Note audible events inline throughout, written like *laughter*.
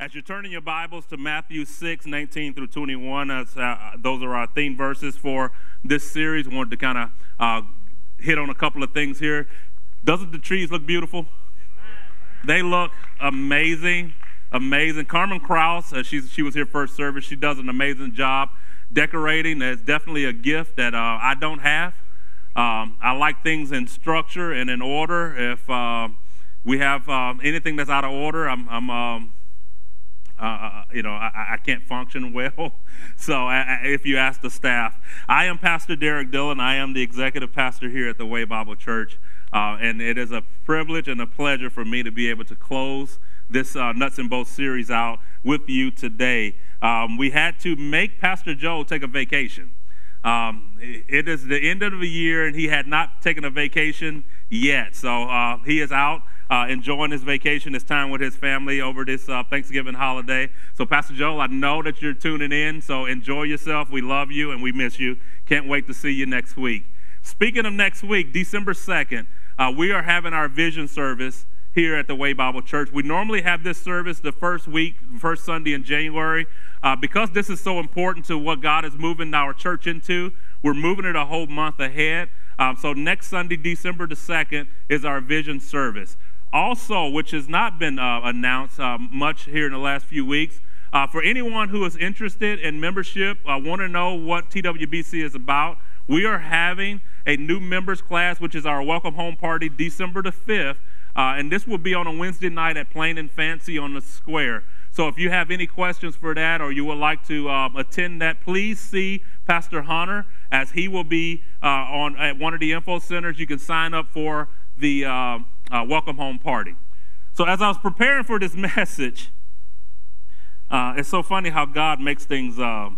As you're turning your Bibles to Matthew 6, 19 through 21, as, uh, those are our theme verses for this series. I wanted to kind of uh, hit on a couple of things here. Doesn't the trees look beautiful? They look amazing, amazing. Carmen Kraus, uh, she was here first service. She does an amazing job decorating. That's definitely a gift that uh, I don't have. Um, I like things in structure and in order. If uh, we have um, anything that's out of order, I'm, I'm um, uh, uh, you know, I, I, can't function well. *laughs* So I, if you ask the staff, I am Pastor Derek Dillon. I am the executive pastor here at the Way Bible Church. Uh, and it is a privilege and a pleasure for me to be able to close this uh, Nuts and Bolts series out with you today. Um, we had to make Pastor Joe take a vacation. Um, it is the end of the year, and he had not taken a vacation yet. So uh, he is out uh, enjoying his vacation, his time with his family over this uh, Thanksgiving holiday. So, Pastor Joel, I know that you're tuning in, so enjoy yourself. We love you and we miss you. Can't wait to see you next week. Speaking of next week, December 2nd, uh, we are having our vision service here at the Way Bible Church. We normally have this service the first week, first Sunday in January. Uh, because this is so important to what God is moving our church into, we're moving it a whole month ahead. Um, so next Sunday, December the 2nd, is our vision service. Also, which has not been uh, announced uh, much here in the last few weeks, uh, for anyone who is interested in membership, I want to know what TWBC is about. We are having a new members class, which is our welcome home party, December the 5th. Uh, and this will be on a Wednesday night at Plain and Fancy on the square. So if you have any questions for that or you would like to um, attend that, please see Pastor Hunter as he will be uh, on at one of the info centers. You can sign up for the uh, welcome home party. So, as I was preparing for this *laughs* message, uh, it's so funny how God makes things uh,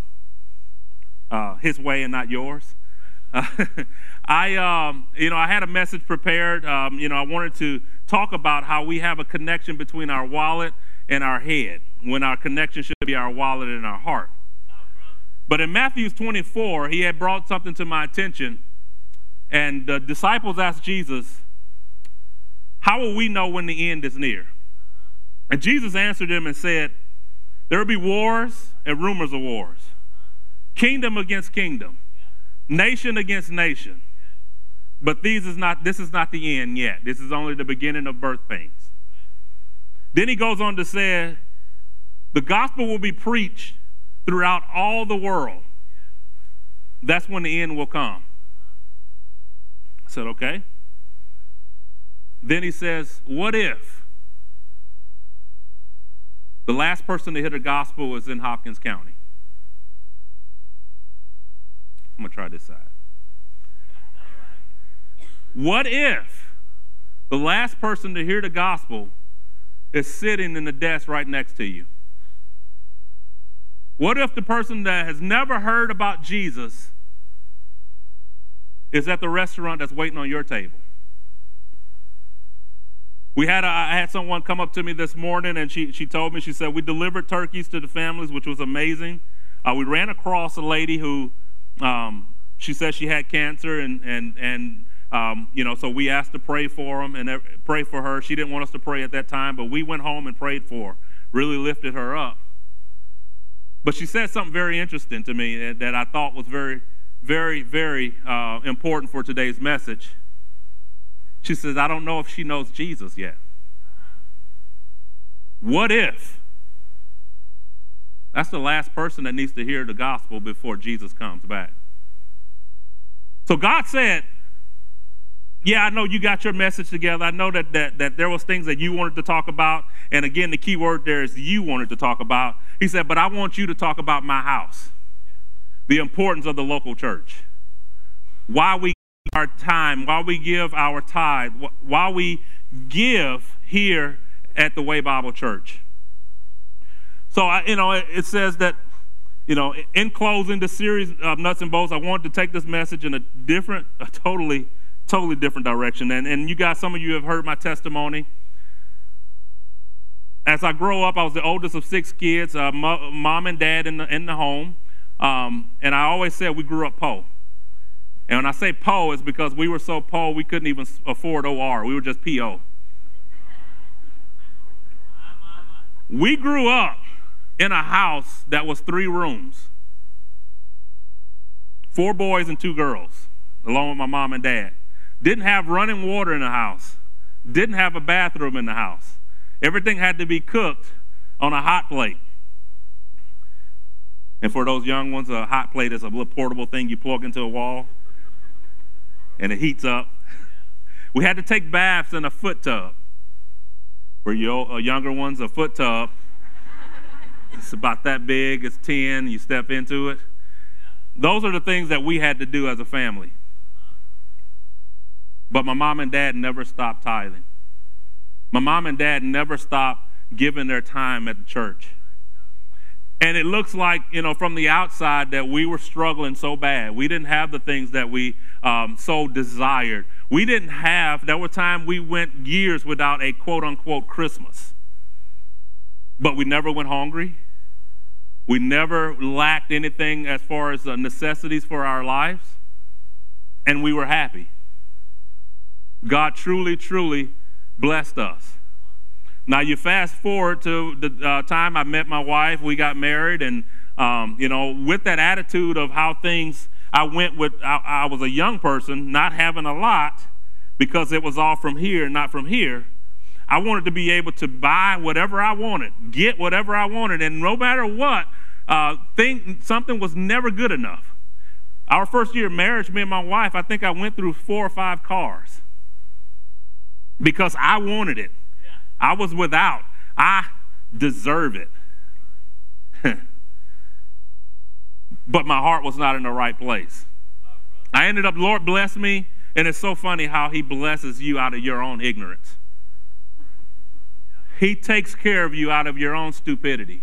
uh, His way and not yours. *laughs* I, um, you know, I had a message prepared. Um, you know, I wanted to talk about how we have a connection between our wallet and our head, when our connection should be our wallet and our heart. But in Matthew 24, he had brought something to my attention, and the disciples asked Jesus, how will we know when the end is near? And Jesus answered them and said, There will be wars and rumors of wars, kingdom against kingdom, nation against nation. But these is not, this is not the end yet. This is only the beginning of birth pains. Then he goes on to say, The gospel will be preached throughout all the world. That's when the end will come. I said, Okay. Then he says, What if the last person to hear the gospel was in Hopkins County? I'm going to try this side. What if the last person to hear the gospel is sitting in the desk right next to you? What if the person that has never heard about Jesus is at the restaurant that's waiting on your table? We had a, I had someone come up to me this morning and she, she told me, she said, we delivered turkeys to the families, which was amazing. Uh, we ran across a lady who, um, she said she had cancer and, and, and um, you know, so we asked to pray for them and pray for her. She didn't want us to pray at that time, but we went home and prayed for her, really lifted her up. But she said something very interesting to me that I thought was very, very, very uh, important for today's message. She says, I don't know if she knows Jesus yet. What if? That's the last person that needs to hear the gospel before Jesus comes back. So God said, Yeah, I know you got your message together. I know that, that, that there was things that you wanted to talk about. And again, the key word there is you wanted to talk about. He said, But I want you to talk about my house, the importance of the local church, why we our time, while we give our tithe, while we give here at the Way Bible Church. So, I, you know, it, says that, you know, in closing the series of Nuts and Bolts, I wanted to take this message in a different, a totally, totally different direction. And, and you guys, some of you have heard my testimony. As I grow up, I was the oldest of six kids, uh, mom and dad in the, in the home. Um, and I always said we grew up poor. And when I say PO, it's because we were so poor we couldn't even afford OR. We were just PO. We grew up in a house that was three rooms four boys and two girls, along with my mom and dad. Didn't have running water in the house, didn't have a bathroom in the house. Everything had to be cooked on a hot plate. And for those young ones, a hot plate is a little portable thing you plug into a wall and it heats up. We had to take baths in a foot tub. For your uh, younger ones, a foot tub. It's about that big, it's 10, you step into it. Those are the things that we had to do as a family. But my mom and dad never stopped tithing. My mom and dad never stopped giving their time at the church. And it looks like, you know, from the outside that we were struggling so bad. We didn't have the things that we um, so desired. We didn't have, there were times we went years without a quote unquote Christmas. But we never went hungry. We never lacked anything as far as the necessities for our lives. And we were happy. God truly, truly blessed us. Now you fast forward to the uh, time I met my wife, we got married, and um, you know, with that attitude of how things, I went with. I, I was a young person, not having a lot, because it was all from here, not from here. I wanted to be able to buy whatever I wanted, get whatever I wanted, and no matter what, uh, think something was never good enough. Our first year of marriage, me and my wife, I think I went through four or five cars because I wanted it. I was without. I deserve it. But my heart was not in the right place. I ended up, Lord bless me, and it's so funny how He blesses you out of your own ignorance. He takes care of you out of your own stupidity.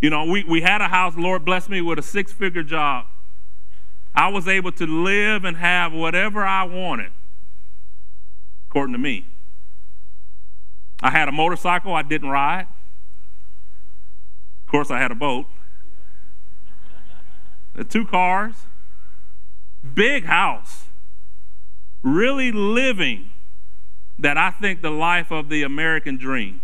You know, we, we had a house, Lord bless me, with a six figure job. I was able to live and have whatever I wanted, according to me. I had a motorcycle I didn't ride. Of course, I had a boat. Two cars, big house, really living that I think the life of the American dream.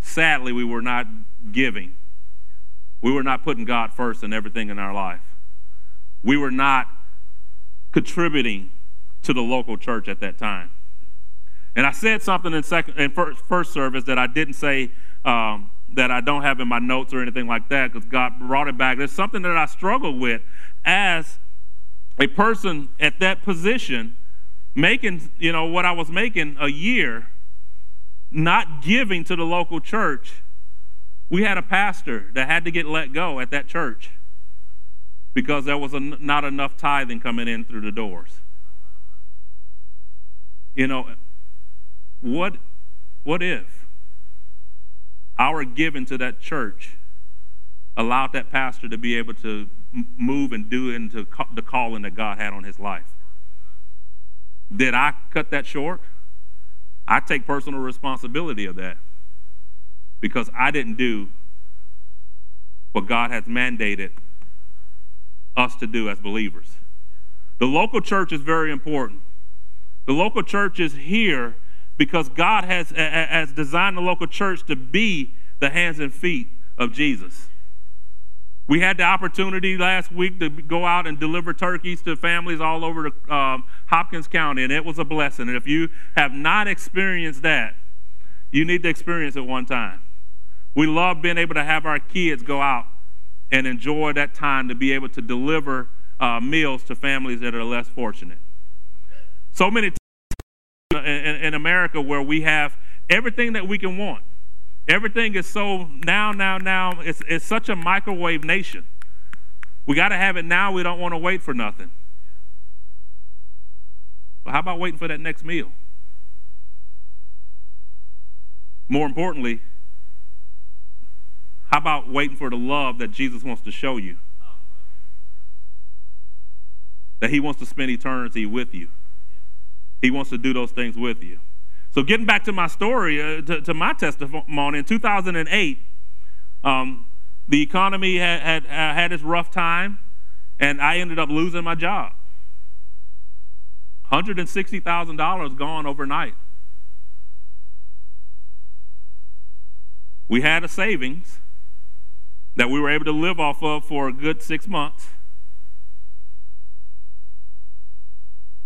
Sadly, we were not giving. We were not putting God first in everything in our life. We were not contributing to the local church at that time. And I said something in second in first, first service that I didn't say um, that I don't have in my notes or anything like that because God brought it back. There's something that I struggle with as a person at that position, making you know what I was making a year, not giving to the local church. We had a pastor that had to get let go at that church because there was a, not enough tithing coming in through the doors. You know, what, what if our giving to that church allowed that pastor to be able to move and do into the calling that God had on his life? Did I cut that short? I take personal responsibility of that because I didn't do what God has mandated us to do as believers. The local church is very important. The local church is here because God has, has designed the local church to be the hands and feet of Jesus. We had the opportunity last week to go out and deliver turkeys to families all over the, um, Hopkins County, and it was a blessing. And if you have not experienced that, you need to experience it one time. We love being able to have our kids go out and enjoy that time to be able to deliver uh, meals to families that are less fortunate. So many in, in America where we have everything that we can want. Everything is so now, now, now. It's, it's such a microwave nation. We got to have it now. We don't want to wait for nothing. But how about waiting for that next meal? More importantly, how about waiting for the love that Jesus wants to show you? That he wants to spend eternity with you. He wants to do those things with you. So, getting back to my story, uh, to, to, my testimony, in 2008, um, the economy had, had, uh, had its rough time, and I ended up losing my job. $160,000 gone overnight. We had a savings that we were able to live off of for a good six months.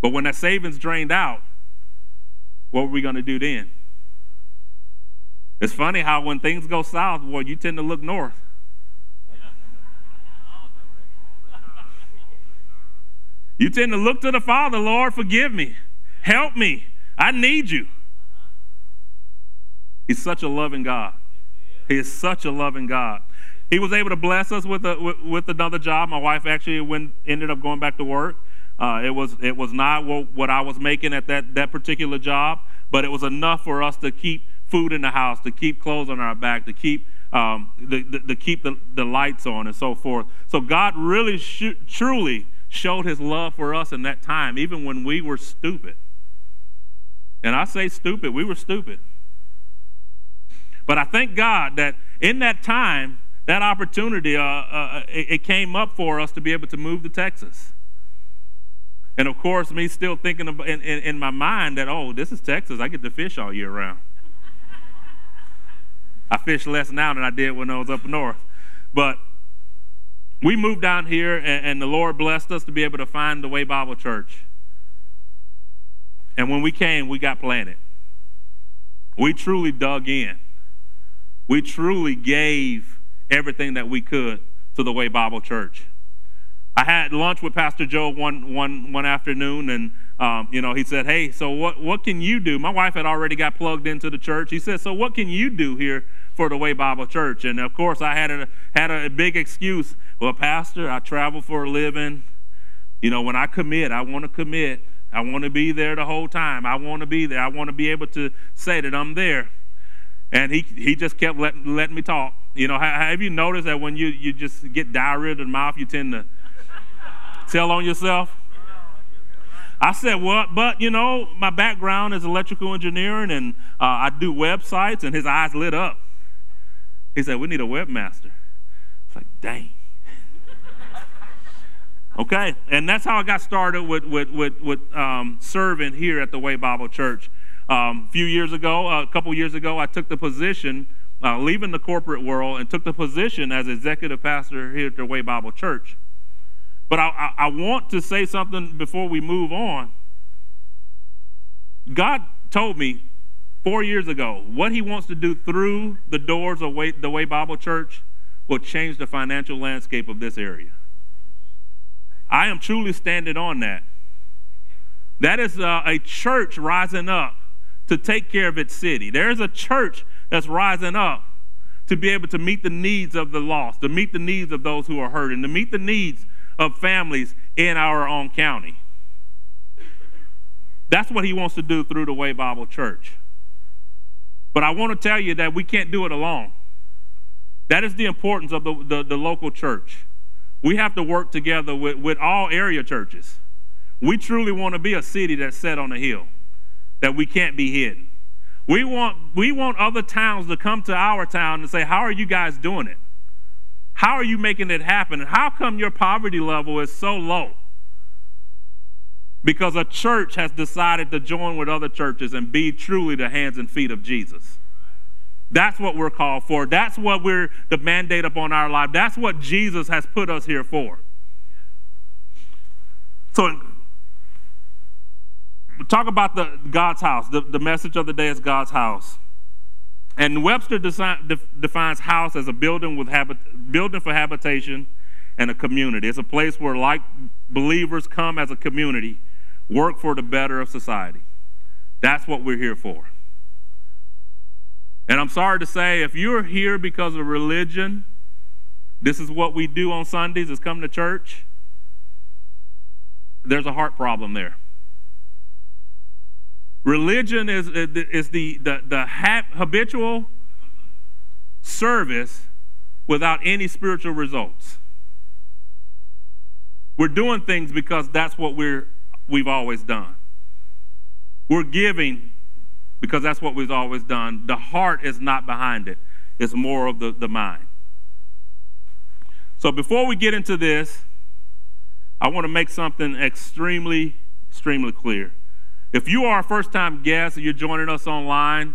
But when that savings drained out, what were we going to do then? It's funny how when things go south, well, you tend to look north. You tend to look to the Father, Lord, forgive me. Help me. I need you. He's such a loving God. He is such a loving God. He was able to bless us with, a, with, with another job. My wife actually went, ended up going back to work. Uh, it was it was not what, what I was making at that, that particular job, but it was enough for us to keep food in the house, to keep clothes on our back, to keep um, the, the, to keep the, the lights on and so forth. So God really sh- truly showed His love for us in that time, even when we were stupid. And I say stupid, we were stupid. But I thank God that in that time, that opportunity, uh, uh, it, it, came up for us to be able to move to Texas. And of course, me still thinking in, in, in my mind that, oh, this is Texas. I get to fish all year round. I fish less now than I did when I was up north. But we moved down here, and, and the Lord blessed us to be able to find the Way Bible Church. And when we came, we got planted. We truly dug in. We truly gave everything that we could to the Way Bible Church. I had lunch with Pastor Joe one, one, one afternoon, and um, you know he said, "Hey, so what, what can you do?" My wife had already got plugged into the church. He said, "So what can you do here for the Way Bible Church?" And of course, I had a had a big excuse. Well, Pastor, I travel for a living. You know, when I commit, I want to commit. I want to be there the whole time. I want to be there. I want to be able to say that I'm there. And he, he just kept letting, letting me talk. You know, have you noticed that when you, you just get diarrhea in the mouth, you tend to tell on yourself? I said, well, but you know, my background is electrical engineering and uh, I do websites, and his eyes lit up. He said, we need a webmaster. It's like, dang. *laughs* okay, and that's how I got started with, with, with, with um, serving here at the Way Bible Church. Um, a few years ago, uh, a couple years ago, I took the position, uh, leaving the corporate world, and took the position as executive pastor here at the Way Bible Church. But I, I, I want to say something before we move on. God told me four years ago what He wants to do through the doors of Way, the Way Bible Church will change the financial landscape of this area. I am truly standing on that. That is uh, a church rising up to take care of its city. There's a church that's rising up to be able to meet the needs of the lost, to meet the needs of those who are hurting, to meet the needs of families in our own county. That's what he wants to do through the Way Bible Church. But I want to tell you that we can't do it alone. That is the importance of the, the, the local church. We have to work together with, with all area churches. We truly want to be a city that's set on a hill that we can't be hidden. We want, we want other towns to come to our town and say, How are you guys doing it? How are you making it happen? And how come your poverty level is so low? Because a church has decided to join with other churches and be truly the hands and feet of Jesus. That's what we're called for. That's what we're the mandate upon our life. That's what Jesus has put us here for. So talk about the God's house. The, the message of the day is God's house. And Webster design, de, defines house as a building with habit, building for habitation and a community. It's a place where like believers come as a community, work for the better of society. That's what we're here for. And I'm sorry to say, if you're here because of religion, this is what we do on Sundays is come to church. There's a heart problem there. Religion is, is the, the, the habitual service without any spiritual results. We're doing things because that's what we're, we've always done. We're giving because that's what we've always done. The heart is not behind it, it's more of the, the mind. So before we get into this, I want to make something extremely, extremely clear. If you are a first time guest and you're joining us online,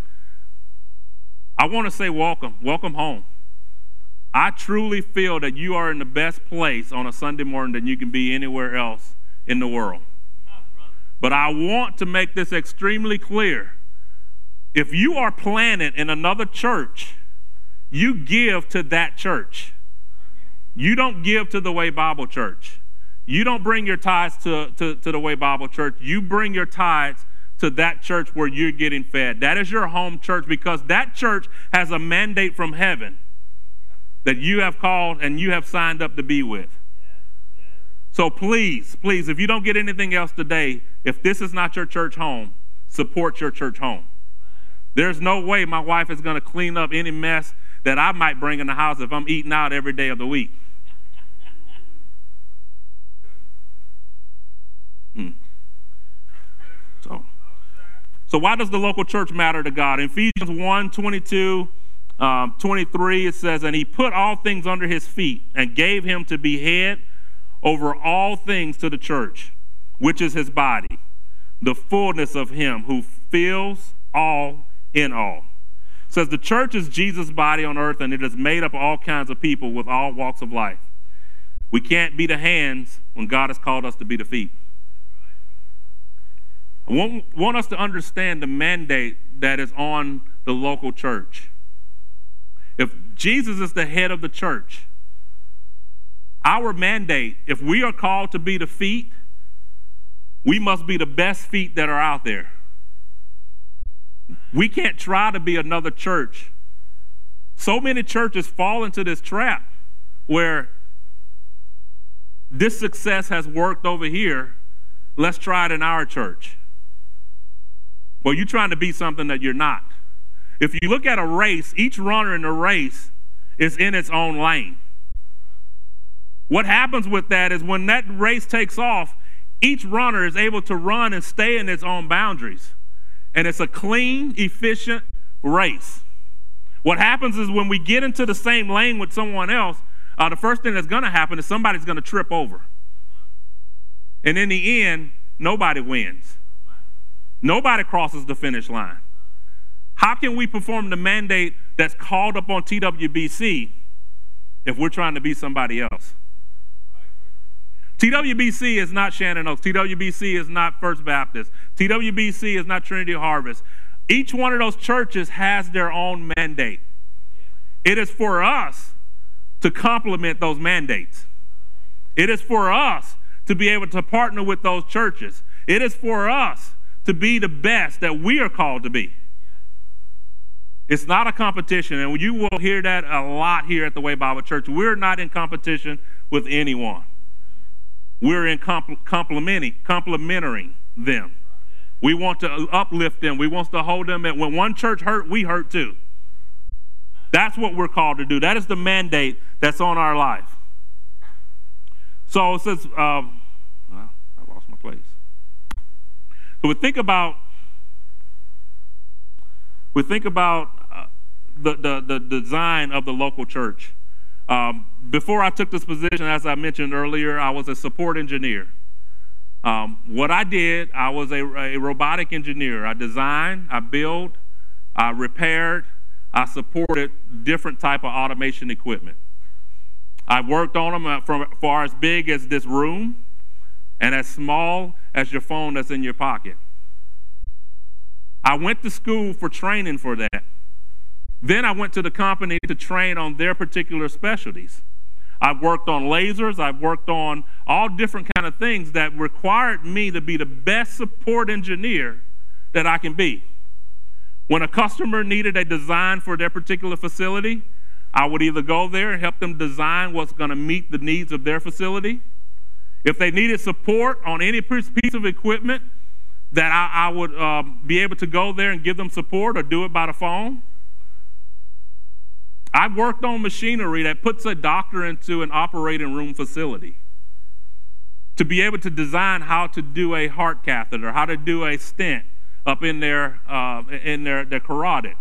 I want to say welcome, welcome home. I truly feel that you are in the best place on a Sunday morning than you can be anywhere else in the world. But I want to make this extremely clear. If you are planted in another church, you give to that church. You don't give to the Way Bible Church. You don't bring your tithes to, to, to the Way Bible Church. You bring your tithes to that church where you're getting fed. That is your home church because that church has a mandate from heaven that you have called and you have signed up to be with. So please, please, if you don't get anything else today, if this is not your church home, support your church home. There's no way my wife is going to clean up any mess that I might bring in the house if I'm eating out every day of the week. Hmm. So, so why does the local church matter to God? In Ephesians 1 22, um, 23, it says, And he put all things under his feet and gave him to be head over all things to the church, which is his body, the fullness of him who fills all in all. It says the church is Jesus' body on earth, and it is made up of all kinds of people with all walks of life. We can't be the hands when God has called us to be the feet. I want, want us to understand the mandate that is on the local church. If Jesus is the head of the church, our mandate, if we are called to be the feet, we must be the best feet that are out there. We can't try to be another church. So many churches fall into this trap where this success has worked over here. Let's try it in our church. Well, you're trying to be something that you're not. If you look at a race, each runner in the race is in its own lane. What happens with that is when that race takes off, each runner is able to run and stay in its own boundaries. And it's a clean, efficient race. What happens is when we get into the same lane with someone else, uh, the first thing that's going to happen is somebody's going to trip over. And in the end, nobody wins. Nobody crosses the finish line. How can we perform the mandate that's called up on TWBC if we're trying to be somebody else? TWBC is not Shannon Oaks. TWBC is not First Baptist. TWBC is not Trinity Harvest. Each one of those churches has their own mandate. It is for us to complement those mandates. It is for us to be able to partner with those churches. It is for us to be the best that we are called to be. It's not a competition, and you will hear that a lot here at the Way Bible Church. We're not in competition with anyone. We're in complimenting, complimenting them. We want to uplift them. We want to hold them. And when one church hurt, we hurt too. That's what we're called to do. That is the mandate that's on our life. So it says, um, we think about we think about uh, the, the, the design of the local church. Um, before I took this position, as I mentioned earlier, I was a support engineer. Um, what I did, I was a, a robotic engineer. I designed, I built, I repaired, I supported different type of automation equipment. I worked on them uh, from far as big as this room and as small as your phone that's in your pocket. I went to school for training for that. Then I went to the company to train on their particular specialties. I've worked on lasers, I've worked on all different kind of things that required me to be the best support engineer that I can be. When a customer needed a design for their particular facility, I would either go there and help them design what's going to meet the needs of their facility. If they needed support on any piece of equipment, that I, I would um, be able to go there and give them support or do it by the phone. I've worked on machinery that puts a doctor into an operating room facility to be able to design how to do a heart catheter, how to do a stent up in their uh, in their, their carotid.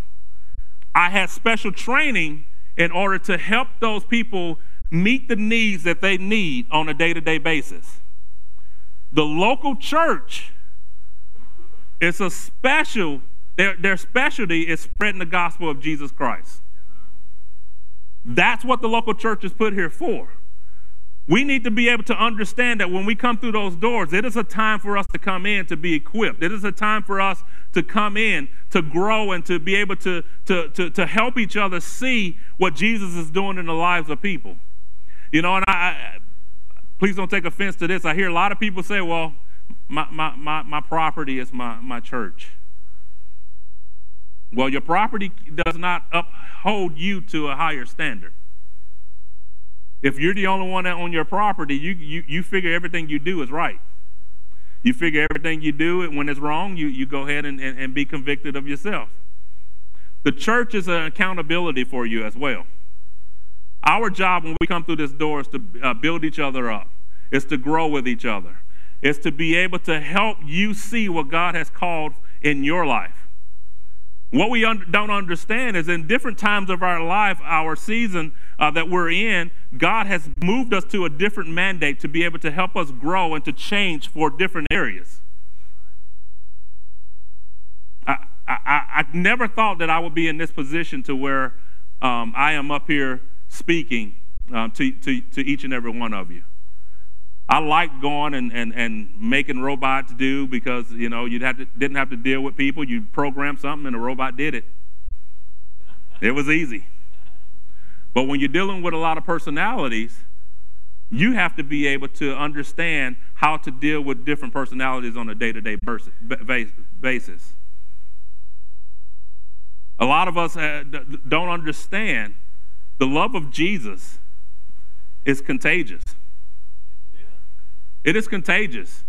I had special training in order to help those people meet the needs that they need on a day-to-day basis. The local church is a special Their, their specialty is spreading the gospel of Jesus Christ. That's what the local church is put here for. We need to be able to understand that when we come through those doors, it is a time for us to come in to be equipped. It is a time for us to come in to grow and to be able to, to, to, to help each other see what Jesus is doing in the lives of people. You know, and I, please don't take offense to this. I hear a lot of people say, well, my, my, my, my property is my, my church. Well, your property does not uphold you to a higher standard. If you're the only one on your property, you, you, you figure everything you do is right. You figure everything you do, and when it's wrong, you, you go ahead and, and, and be convicted of yourself. The church is an accountability for you as well. Our job when we come through this door is to uh, build each other up, is to grow with each other, is to be able to help you see what God has called in your life. What we un- don't understand is in different times of our life, our season uh, that we're in, God has moved us to a different mandate to be able to help us grow and to change for different areas. I, I, I never thought that I would be in this position to where um, I am up here speaking um, to, to, to each and every one of you. I like going and, and, and making robots do because, you know, you didn't have to deal with people. You program something and the robot did it. It was easy. But when you're dealing with a lot of personalities, you have to be able to understand how to deal with different personalities on a day to day basis. A lot of us uh, don't understand the love of Jesus is contagious. It is contagious.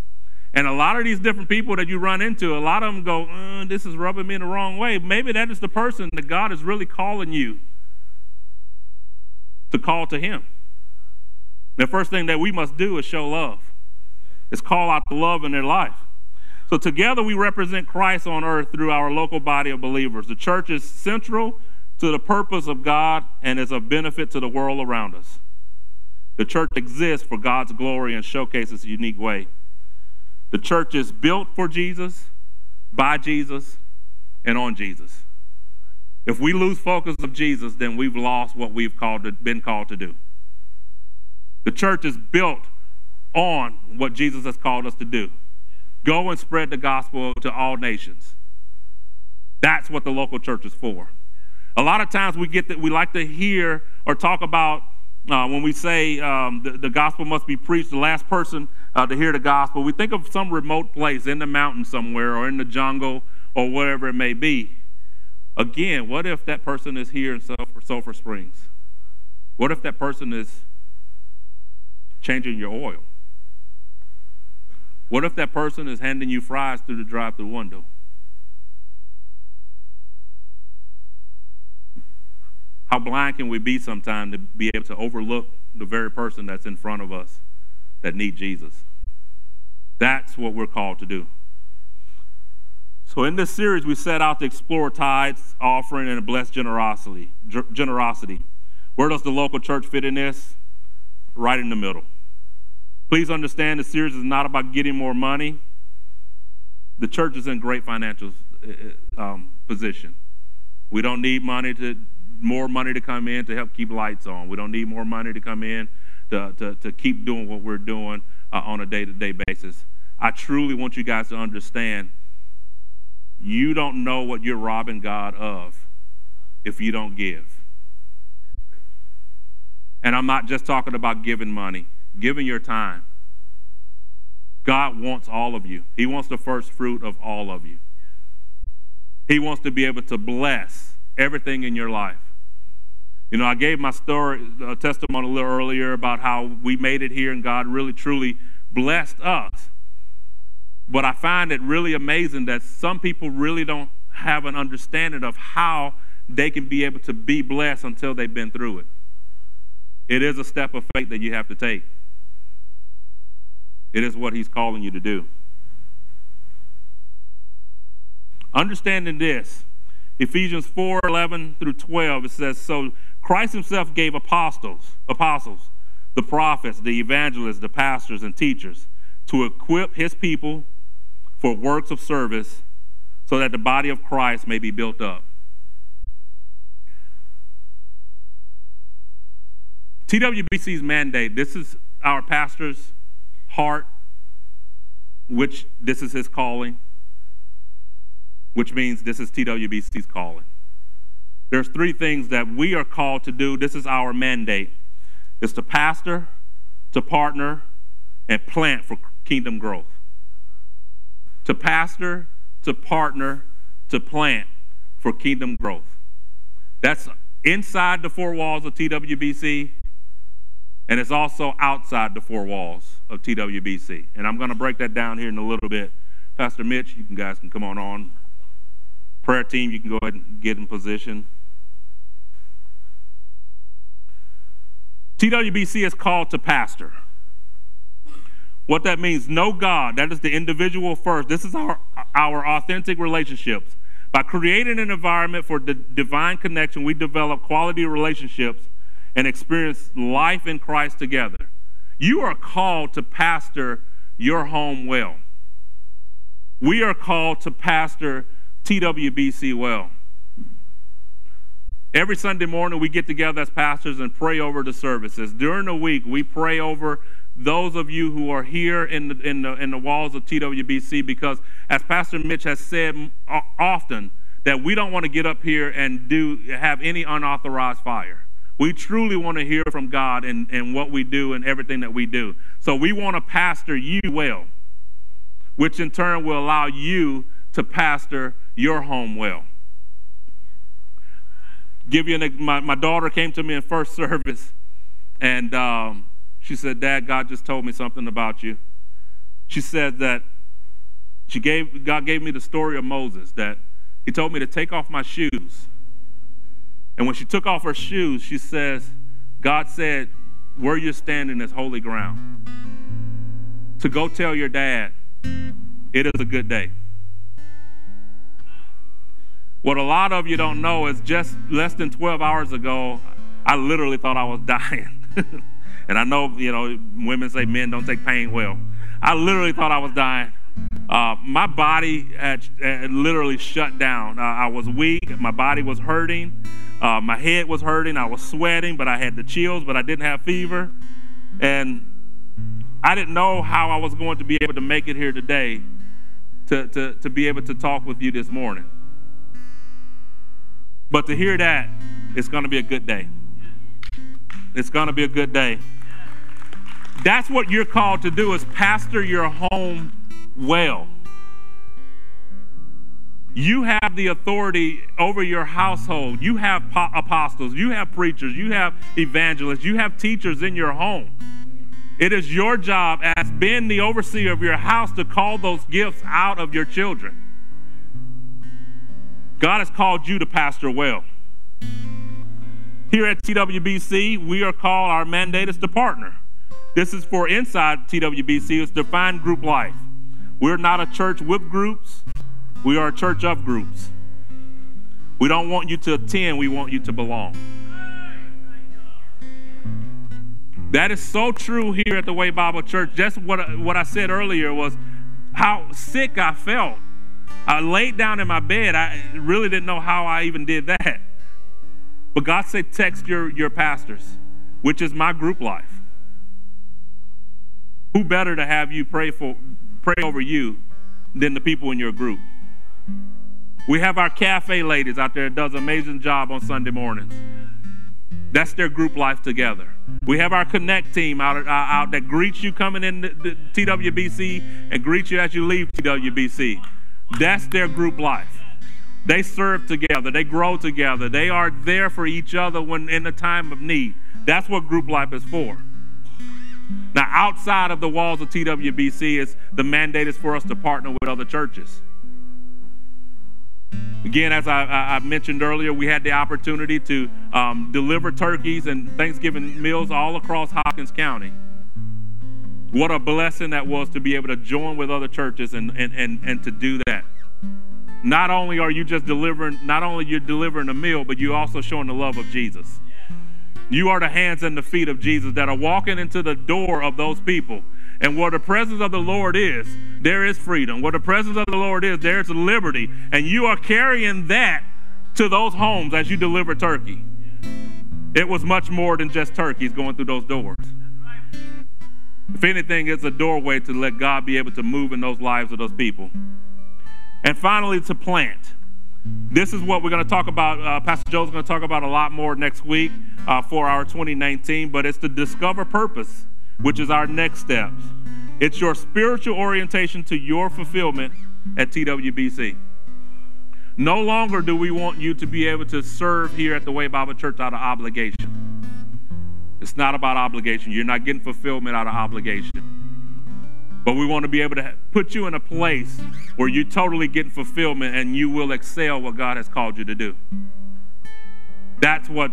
And a lot of these different people that you run into, a lot of them go, uh, This is rubbing me in the wrong way. Maybe that is the person that God is really calling you to call to Him. The first thing that we must do is show love, is call out the love in their life. So together we represent Christ on earth through our local body of believers. The church is central to the purpose of God and is of benefit to the world around us. The church exists for God's glory and showcases a unique way. The church is built for Jesus, by Jesus, and on Jesus. If we lose focus of Jesus, then we've lost what we've called to, been called to do. The church is built on what Jesus has called us to do. Go and spread the gospel to all nations. That's what the local church is for. A lot of times we get that we like to hear or talk about uh, when we say um, the, the, gospel must be preached, the last person uh, to hear the gospel, we think of some remote place in the mountain somewhere or in the jungle or whatever it may be. Again, what if that person is here in Sulphur, Sulphur Springs? What if that person is changing your oil? What if that person is handing you fries through the drive through window? How blind can we be sometimes to be able to overlook the very person that's in front of us that need Jesus? That's what we're called to do. So in this series, we set out to explore tithes, offering, and blessed generosity. Generosity. Where does the local church fit in this? Right in the middle. Please understand the series is not about getting more money. The church is in great financial uh, um, position. We don't need money to more money to come in to help keep lights on. We don't need more money to come in to, to, to keep doing what we're doing uh, on a day to day basis. I truly want you guys to understand you don't know what you're robbing God of if you don't give. And I'm not just talking about giving money, giving your time. God wants all of you, He wants the first fruit of all of you. He wants to be able to bless everything in your life. You know, I gave my story, uh, testimony a little earlier about how we made it here and God really, truly blessed us. But I find it really amazing that some people really don't have an understanding of how they can be able to be blessed until they've been through it. It is a step of faith that you have to take. It is what He's calling you to do. Understanding this, Ephesians 4 11 through 12, it says, So Christ himself gave apostles, apostles, the prophets, the evangelists, the pastors, and teachers to equip his people for works of service so that the body of Christ may be built up. TWBC's mandate this is our pastor's heart, which this is his calling, which means this is TWBC's calling. There's three things that we are called to do. This is our mandate. It's to pastor, to partner, and plant for kingdom growth. To pastor, to partner, to plant for kingdom growth. That's inside the four walls of TWBC, and it's also outside the four walls of TWBC. And I'm going to break that down here in a little bit. Pastor Mitch, you guys can come on on. Prayer team, you can go ahead and get in position. TWBC is called to pastor. What that means, no God. That is the individual first. This is our, our authentic relationships. By creating an environment for the divine connection, we develop quality relationships and experience life in Christ together. You are called to pastor your home well. We are called to pastor TWBC well. Every Sunday morning, we get together as pastors and pray over the services. During the week, we pray over those of you who are here in the, in the, in the walls of TWBC because, as Pastor Mitch has said often, that we don't want to get up here and do have any unauthorized fire. We truly want to hear from God and, in what we do and everything that we do. So we want to pastor you well, which in turn will allow you to pastor your home well give you an my, my daughter came to me in first *laughs* service and um, she said dad god just told me something about you. She said that she gave god gave me the story of moses that he told me to take off my shoes. And when she took off her shoes she says god said where you're standing is holy ground. To go tell your dad it is a good day what a lot of you don't know is just less than 12 hours ago, I literally thought I was *laughs* dying. and I know, you know, women say men don't take pain well. I literally thought I was dying. Uh, my body had, had, literally shut down. Uh, I was weak. My body was hurting. Uh, my head was hurting. I was sweating, but I had the chills, but I didn't have fever. And I didn't know how I was going to be able to make it here today to, to, to be able to talk with you this morning. But to hear that, it's going to be a good day. It's going to be a good day. That's what you're called to do is pastor your home well. You have the authority over your household. You have apostles, you have preachers, you have evangelists, you have teachers in your home. It is your job as being the overseer of your house to call those gifts out of your children. God has called you to pastor well. Here at TWBC, we are called, our mandate is to partner. This is for inside TWBC, it's defined group life. We're not a church with groups, we are a church of groups. We don't want you to attend, we want you to belong. That is so true here at the Way Bible Church. Just what, what I said earlier was how sick I felt I laid down in my bed. I really didn't know how I even did that. But God said, text your, your pastors, which is my group life. Who better to have you pray for pray over you than the people in your group? We have our cafe ladies out there that does an amazing job on Sunday mornings. That's their group life together. We have our connect team out, uh, out that greets you coming in the, the TWBC and greets you as you leave TWBC. That's their group life. They serve together, they grow together, they are there for each other when in a time of need. That's what group life is for. Now, outside of the walls of TWBC, is the mandate is for us to partner with other churches. Again, as I, I, mentioned earlier, we had the opportunity to um, deliver turkeys and Thanksgiving meals all across Hopkins County. What a blessing that was to be able to join with other churches and, and, and, and to do that. Not only are you just delivering, not only you're delivering a meal, but you're also showing the love of Jesus. You are the hands and the feet of Jesus that are walking into the door of those people And where the presence of the Lord is, there is freedom. Where the presence of the Lord is, there's liberty. And you are carrying that to those homes as you deliver turkey. It was much more than just turkeys going through those doors. If anything, it's a doorway to let God be able to move in those lives of those people. And finally, to plant. This is what we're going to talk about. Uh, Pastor Joe's going to talk about a lot more next week uh, for our 2019, but it's to discover purpose, which is our next steps. It's your spiritual orientation to your fulfillment at TWBC. No longer do we want you to be able to serve here at the Way Bible Church out of obligation. It's not about obligation. You're not getting fulfillment out of obligation. But we want to be able to put you in a place where you totally get fulfillment and you will excel what God has called you to do. That's what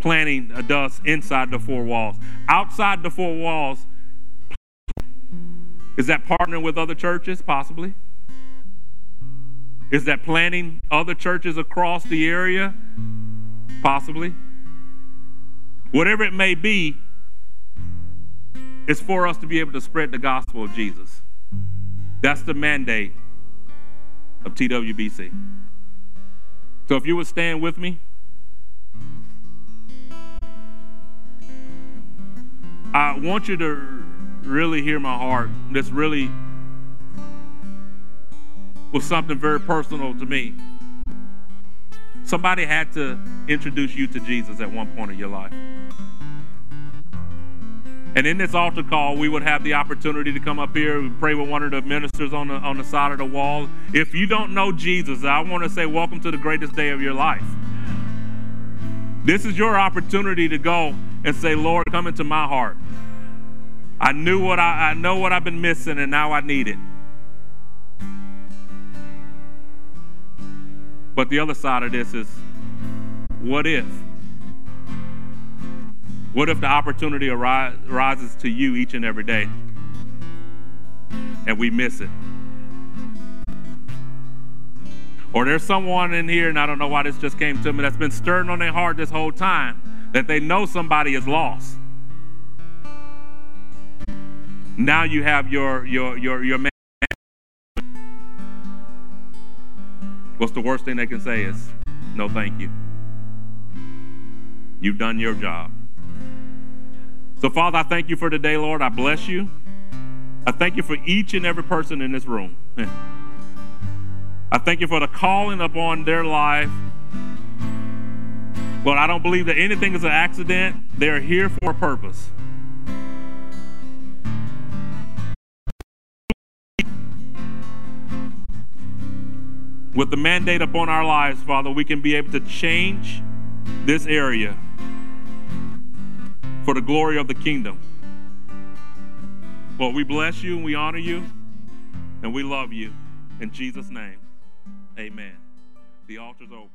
planting does inside the four walls. Outside the four walls, is that partnering with other churches? Possibly. Is that planting other churches across the area? Possibly. Whatever it may be, it's for us to be able to spread the gospel of Jesus. That's the mandate of TWBC. So if you would stand with me. I want you to really hear my heart. This really was something very personal to me. Somebody had to introduce you to Jesus at one point in your life. And in this altar call, we would have the opportunity to come up here and pray with one of the ministers on the, on the side of the wall. If you don't know Jesus, I want to say, welcome to the greatest day of your life. This is your opportunity to go and say, Lord, come into my heart. I knew what I, I know what I've been missing, and now I need it. But the other side of this is, what if? What if the opportunity arises to you each and every day and we miss it? Or there's someone in here, and I don't know why this just came to me, that's been stirring on their heart this whole time that they know somebody is lost. Now you have your your your your man. What's the worst thing they can say is no thank you. You've done your job. So, Father, I thank you for today, Lord. I bless you. I thank you for each and every person in this room. I thank you for the calling upon their life. Lord, I don't believe that anything is an accident. They're here for a purpose. With the mandate upon our lives, Father, we can be able to change this area for the glory of the kingdom. Lord, we bless you and we honor you and we love you. In Jesus' name, amen. The altar's open.